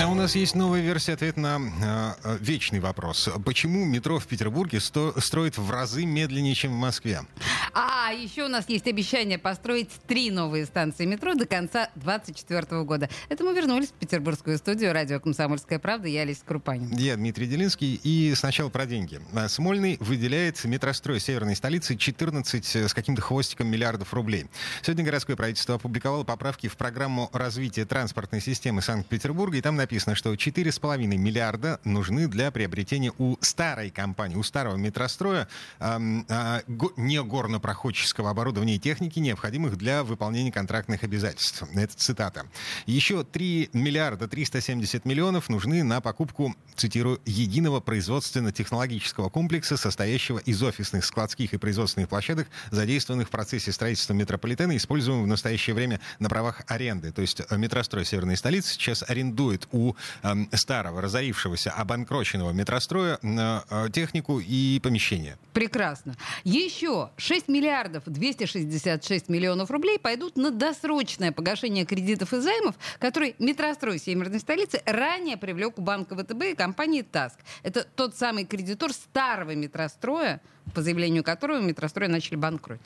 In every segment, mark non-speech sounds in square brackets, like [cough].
А у нас есть новая версия ответа на э, вечный вопрос. Почему метро в Петербурге сто, строит в разы медленнее, чем в Москве? А еще у нас есть обещание построить три новые станции метро до конца 2024 года. Это мы вернулись в петербургскую студию радио «Комсомольская правда». Я Алиса Крупанин. Я Дмитрий Делинский. И сначала про деньги. А, Смольный выделяет метрострой северной столицы 14 с каким-то хвостиком миллиардов рублей. Сегодня городское правительство опубликовало поправки в программу развития транспортной системы Санкт-Петербурга. И там написано, что 4,5 миллиарда нужны для приобретения у старой компании, у старого метростроя э, го- не горнопроходческого оборудования и техники, необходимых для выполнения контрактных обязательств. Это цитата. Еще 3 миллиарда 370 миллионов нужны на покупку, цитирую, единого производственно-технологического комплекса, состоящего из офисных, складских и производственных площадок, задействованных в процессе строительства метрополитена, используемых в настоящее время на правах аренды. То есть э, метрострой Северной столицы сейчас арендует у эм, старого, разорившегося, обанкроченного метростроя э, технику и помещения. Прекрасно. Еще 6 миллиардов 266 миллионов рублей пойдут на досрочное погашение кредитов и займов, которые метрострой Северной столицы ранее привлек у банка ВТБ и компании ТАСК. Это тот самый кредитор старого метростроя, по заявлению которого метрострой начали банкротить.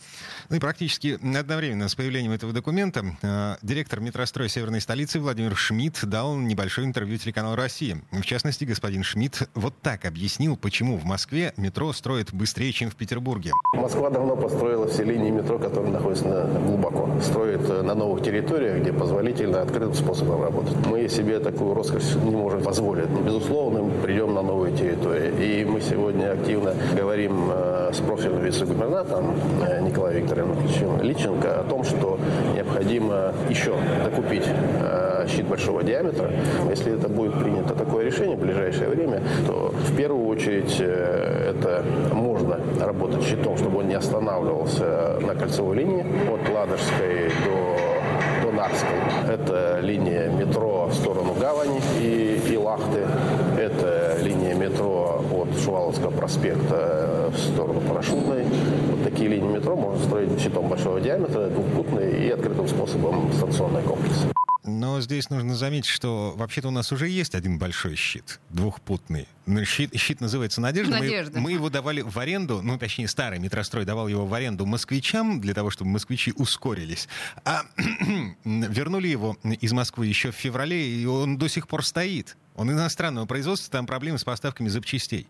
Ну и практически одновременно с появлением этого документа э, директор метростроя Северной столицы Владимир Шмидт дал небольшое интервью телеканалу «Россия». В частности, господин Шмидт вот так объяснил, почему в Москве метро строит быстрее, чем в Петербурге. Москва давно построила все линии метро, которые находятся на, глубоко. Строит э, на новых территориях, где позволительно открытым способом работать. Мы себе такую роскошь не можем позволить. Безусловно, мы придем на новые территории. И мы сегодня активно говорим э, с профильным вице-губернатором э, Николаем Викторовичем Личенко о том, что необходимо еще докупить э, щит большого диаметра. Если это будет принято такое решение в ближайшее время, то в первую очередь э, это можно работать щитом, чтобы он не останавливался на кольцевой линии от Ладожской до, до Нарской. Это линия метро в сторону Гавани и, и Лахты. Это метро от Шуваловского проспекта в сторону Парашютной. Вот такие линии метро можно строить щитом большого диаметра, двухпутные и открытым способом станционный комплекс. Но здесь нужно заметить, что вообще-то у нас уже есть один большой щит, двухпутный. Ну, Щит, щит называется «Надежда». Мы- «Надежда». Мы, его давали в аренду, ну, точнее, старый метрострой давал его в аренду москвичам, для того, чтобы москвичи ускорились. А [clears throat] вернули его из Москвы еще в феврале, и он до сих пор стоит. Он иностранного производства, там проблемы с поставками запчастей.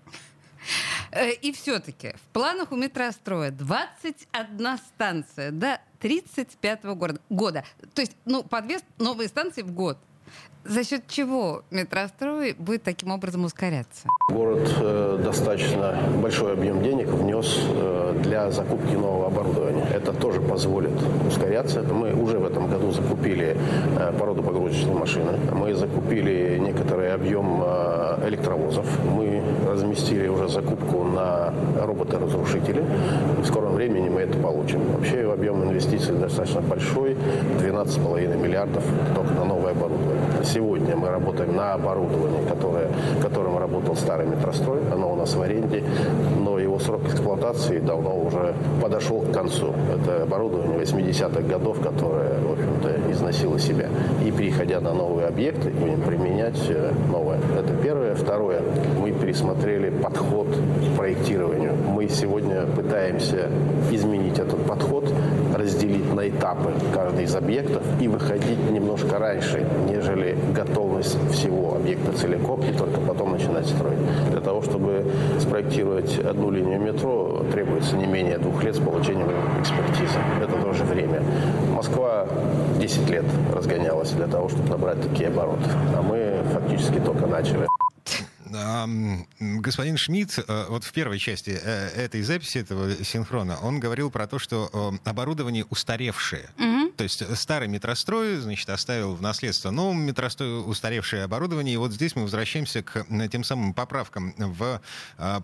Э, И все-таки в планах у метростроя 21 станция до 35 года. года. То есть, ну, по две новые станции в год. За счет чего метрострой будет таким образом ускоряться? Город э, достаточно большой объем денег внес э, для закупки нового оборудования. Это тоже позволит ускоряться. Мы уже в этом году закупили э, породопогрузочные машины. Мы закупили некоторый объем э, электровозов. Мы разместили уже закупку на роботы-разрушители. В скором времени мы это получим. Вообще объем инвестиций достаточно большой. 12,5 миллиардов только на новое оборудование. Сегодня мы работаем на оборудовании, которое, которым работал старый метрострой. Оно у нас в аренде, но его срок эксплуатации давно уже подошел к концу. Это оборудование 80-х годов, которое, в общем-то, износило себя. И переходя на новые объекты, будем применять э, новое. Это первое. Второе. Мы пересмотрели подход к проектированию. Мы сегодня пытаемся изменить этот подход, этапы каждый из объектов и выходить немножко раньше, нежели готовность всего объекта целиком и только потом начинать строить. Для того, чтобы спроектировать одну линию метро, требуется не менее двух лет с получением экспертизы. Это тоже время. Москва 10 лет разгонялась для того, чтобы набрать такие обороты. А мы фактически только начали. А, Господин Шмидт, э, вот в первой части э, этой записи, этого синхрона, он говорил про то, что э, оборудование устаревшее. То есть старый метрострой, значит, оставил в наследство новому метрострою устаревшее оборудование. И вот здесь мы возвращаемся к тем самым поправкам в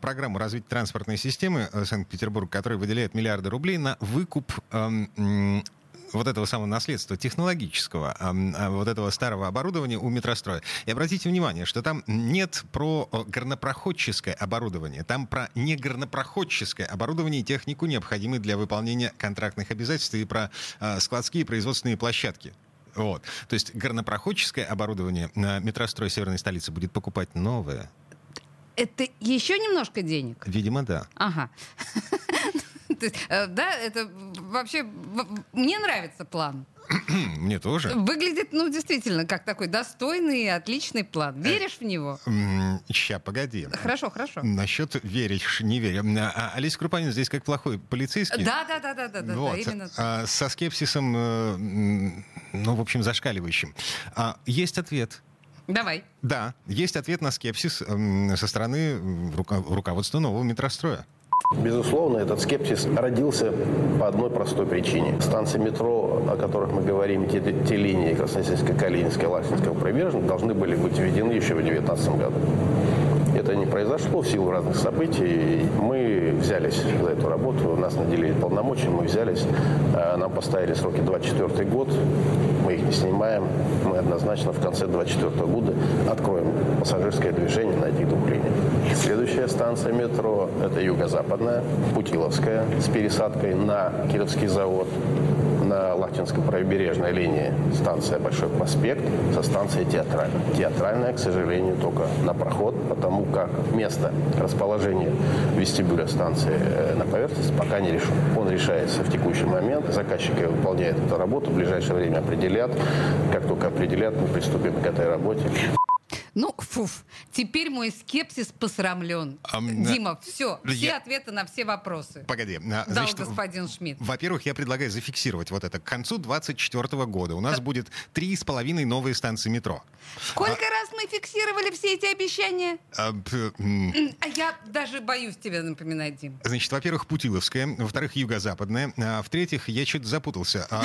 программу развития транспортной системы Санкт-Петербурга, которая выделяет миллиарды рублей на выкуп эм, вот этого самого наследства технологического, а, вот этого старого оборудования у метростроя. И обратите внимание, что там нет про горнопроходческое оборудование, там про негорнопроходческое оборудование и технику, необходимую для выполнения контрактных обязательств, и про а, складские производственные площадки. Вот. То есть горнопроходческое оборудование на метрострой северной столицы будет покупать новое. Это еще немножко денег? Видимо, да. Ага. [laughs] Э, да, это вообще... Мне нравится план. [clears throat] Мне тоже. Выглядит, ну, действительно, как такой достойный и отличный план. Э, Веришь в него? Ща, погоди. Хорошо, хорошо. Насчет веришь, не верю. А Олеся Крупанин здесь как плохой полицейский. Да, да, да, да, да, да, вот. именно. А, со скепсисом, э, ну, в общем, зашкаливающим. А, есть ответ. Давай. Да, есть ответ на скепсис со стороны руководства нового метростроя. Безусловно, этот скепсис родился по одной простой причине. Станции метро, о которых мы говорим, те, те линии Красносельская, Калининская, Лахтинская, Прибрежная, должны были быть введены еще в 2019 году. Это не произошло в силу разных событий. Мы взялись за эту работу, нас наделили полномочия, мы взялись. А, нам поставили сроки 24 год, мы их не снимаем. Мы однозначно в конце 24 года откроем пассажирское движение на этих двух линиях. Следующая станция метро – это юго-западная, Путиловская, с пересадкой на Кировский завод на Лахтинской правобережной линии станция Большой проспект со станцией Театральная. Театральная, к сожалению, только на проход, потому как место расположения вестибюля станции э, на поверхности пока не решен. Он решается в текущий момент. Заказчики выполняют эту работу, в ближайшее время определят. Как только определят, мы приступим к этой работе. Ну, фуф, теперь мой скепсис посрамлен. А, Дима, все, я... все ответы на все вопросы. Погоди. Дал значит, господин Шмидт. Во-первых, я предлагаю зафиксировать вот это. К концу 2024 года у нас да. будет три с половиной новые станции метро. Сколько а... раз мы фиксировали все эти обещания? А, а я даже боюсь тебе напоминать, Дим. Значит, во-первых, Путиловская, во-вторых, Юго-Западная, а в-третьих, я что-то запутался. А,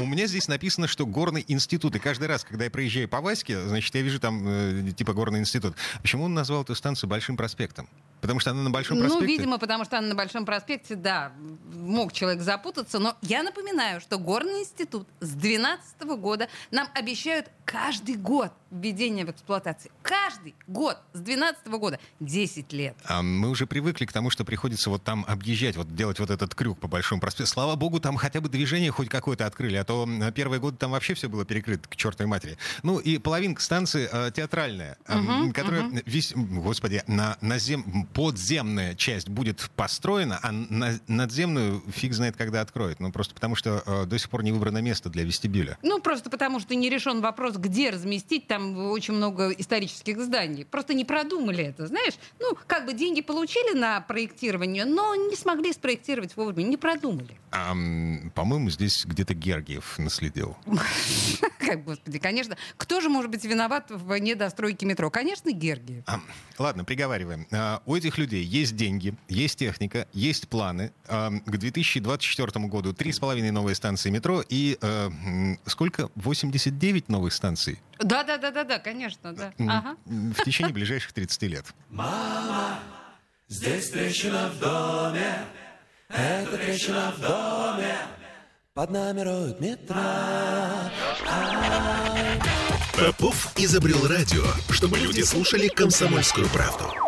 у меня здесь написано, что горный институт, и каждый раз, когда я проезжаю по Ваське, значит, я вижу там э, типа горный институт. Почему он назвал эту станцию Большим проспектом? Потому что она на Большом ну, проспекте? Ну, видимо, потому что она на Большом проспекте, да, мог человек запутаться. Но я напоминаю, что Горный институт с 2012 года нам обещают каждый год введения в эксплуатацию. Каждый год с 2012 года. 10 лет. А мы уже привыкли к тому, что приходится вот там объезжать, вот делать вот этот крюк по Большому проспекту. Слава богу, там хотя бы движение хоть какое-то открыли, а то первые годы там вообще все было перекрыто к чертовой матери. Ну и половинка станции э, театральная, uh-huh, которая, uh-huh. Весь, господи, на, назем, подземная часть будет построена, а на, надземную фиг знает, когда откроет. Ну просто потому, что э, до сих пор не выбрано место для вестибюля. Ну просто потому, что не решен вопрос, где разместить, там очень много исторических зданий. Просто не продумали это, знаешь? Ну, как бы деньги получили на проектирование, но не смогли спроектировать вовремя, не продумали. А, по-моему, здесь где-то Гергиев наследил. [laughs] Как, господи, конечно. Кто же может быть виноват в недостройке метро? Конечно, Гергиев. Ладно, приговариваем. А, у этих людей есть деньги, есть техника, есть планы. К 2024 году 3,5 новые станции метро и а, сколько? 89 новых станций? Да, да, да, да, да, конечно, да. Ага. В течение ближайших 30 лет. [laughs] Мама, здесь трещина в доме, это трещина в доме, под нами роют метро. Попов изобрел радио, чтобы люди слушали комсомольскую правду.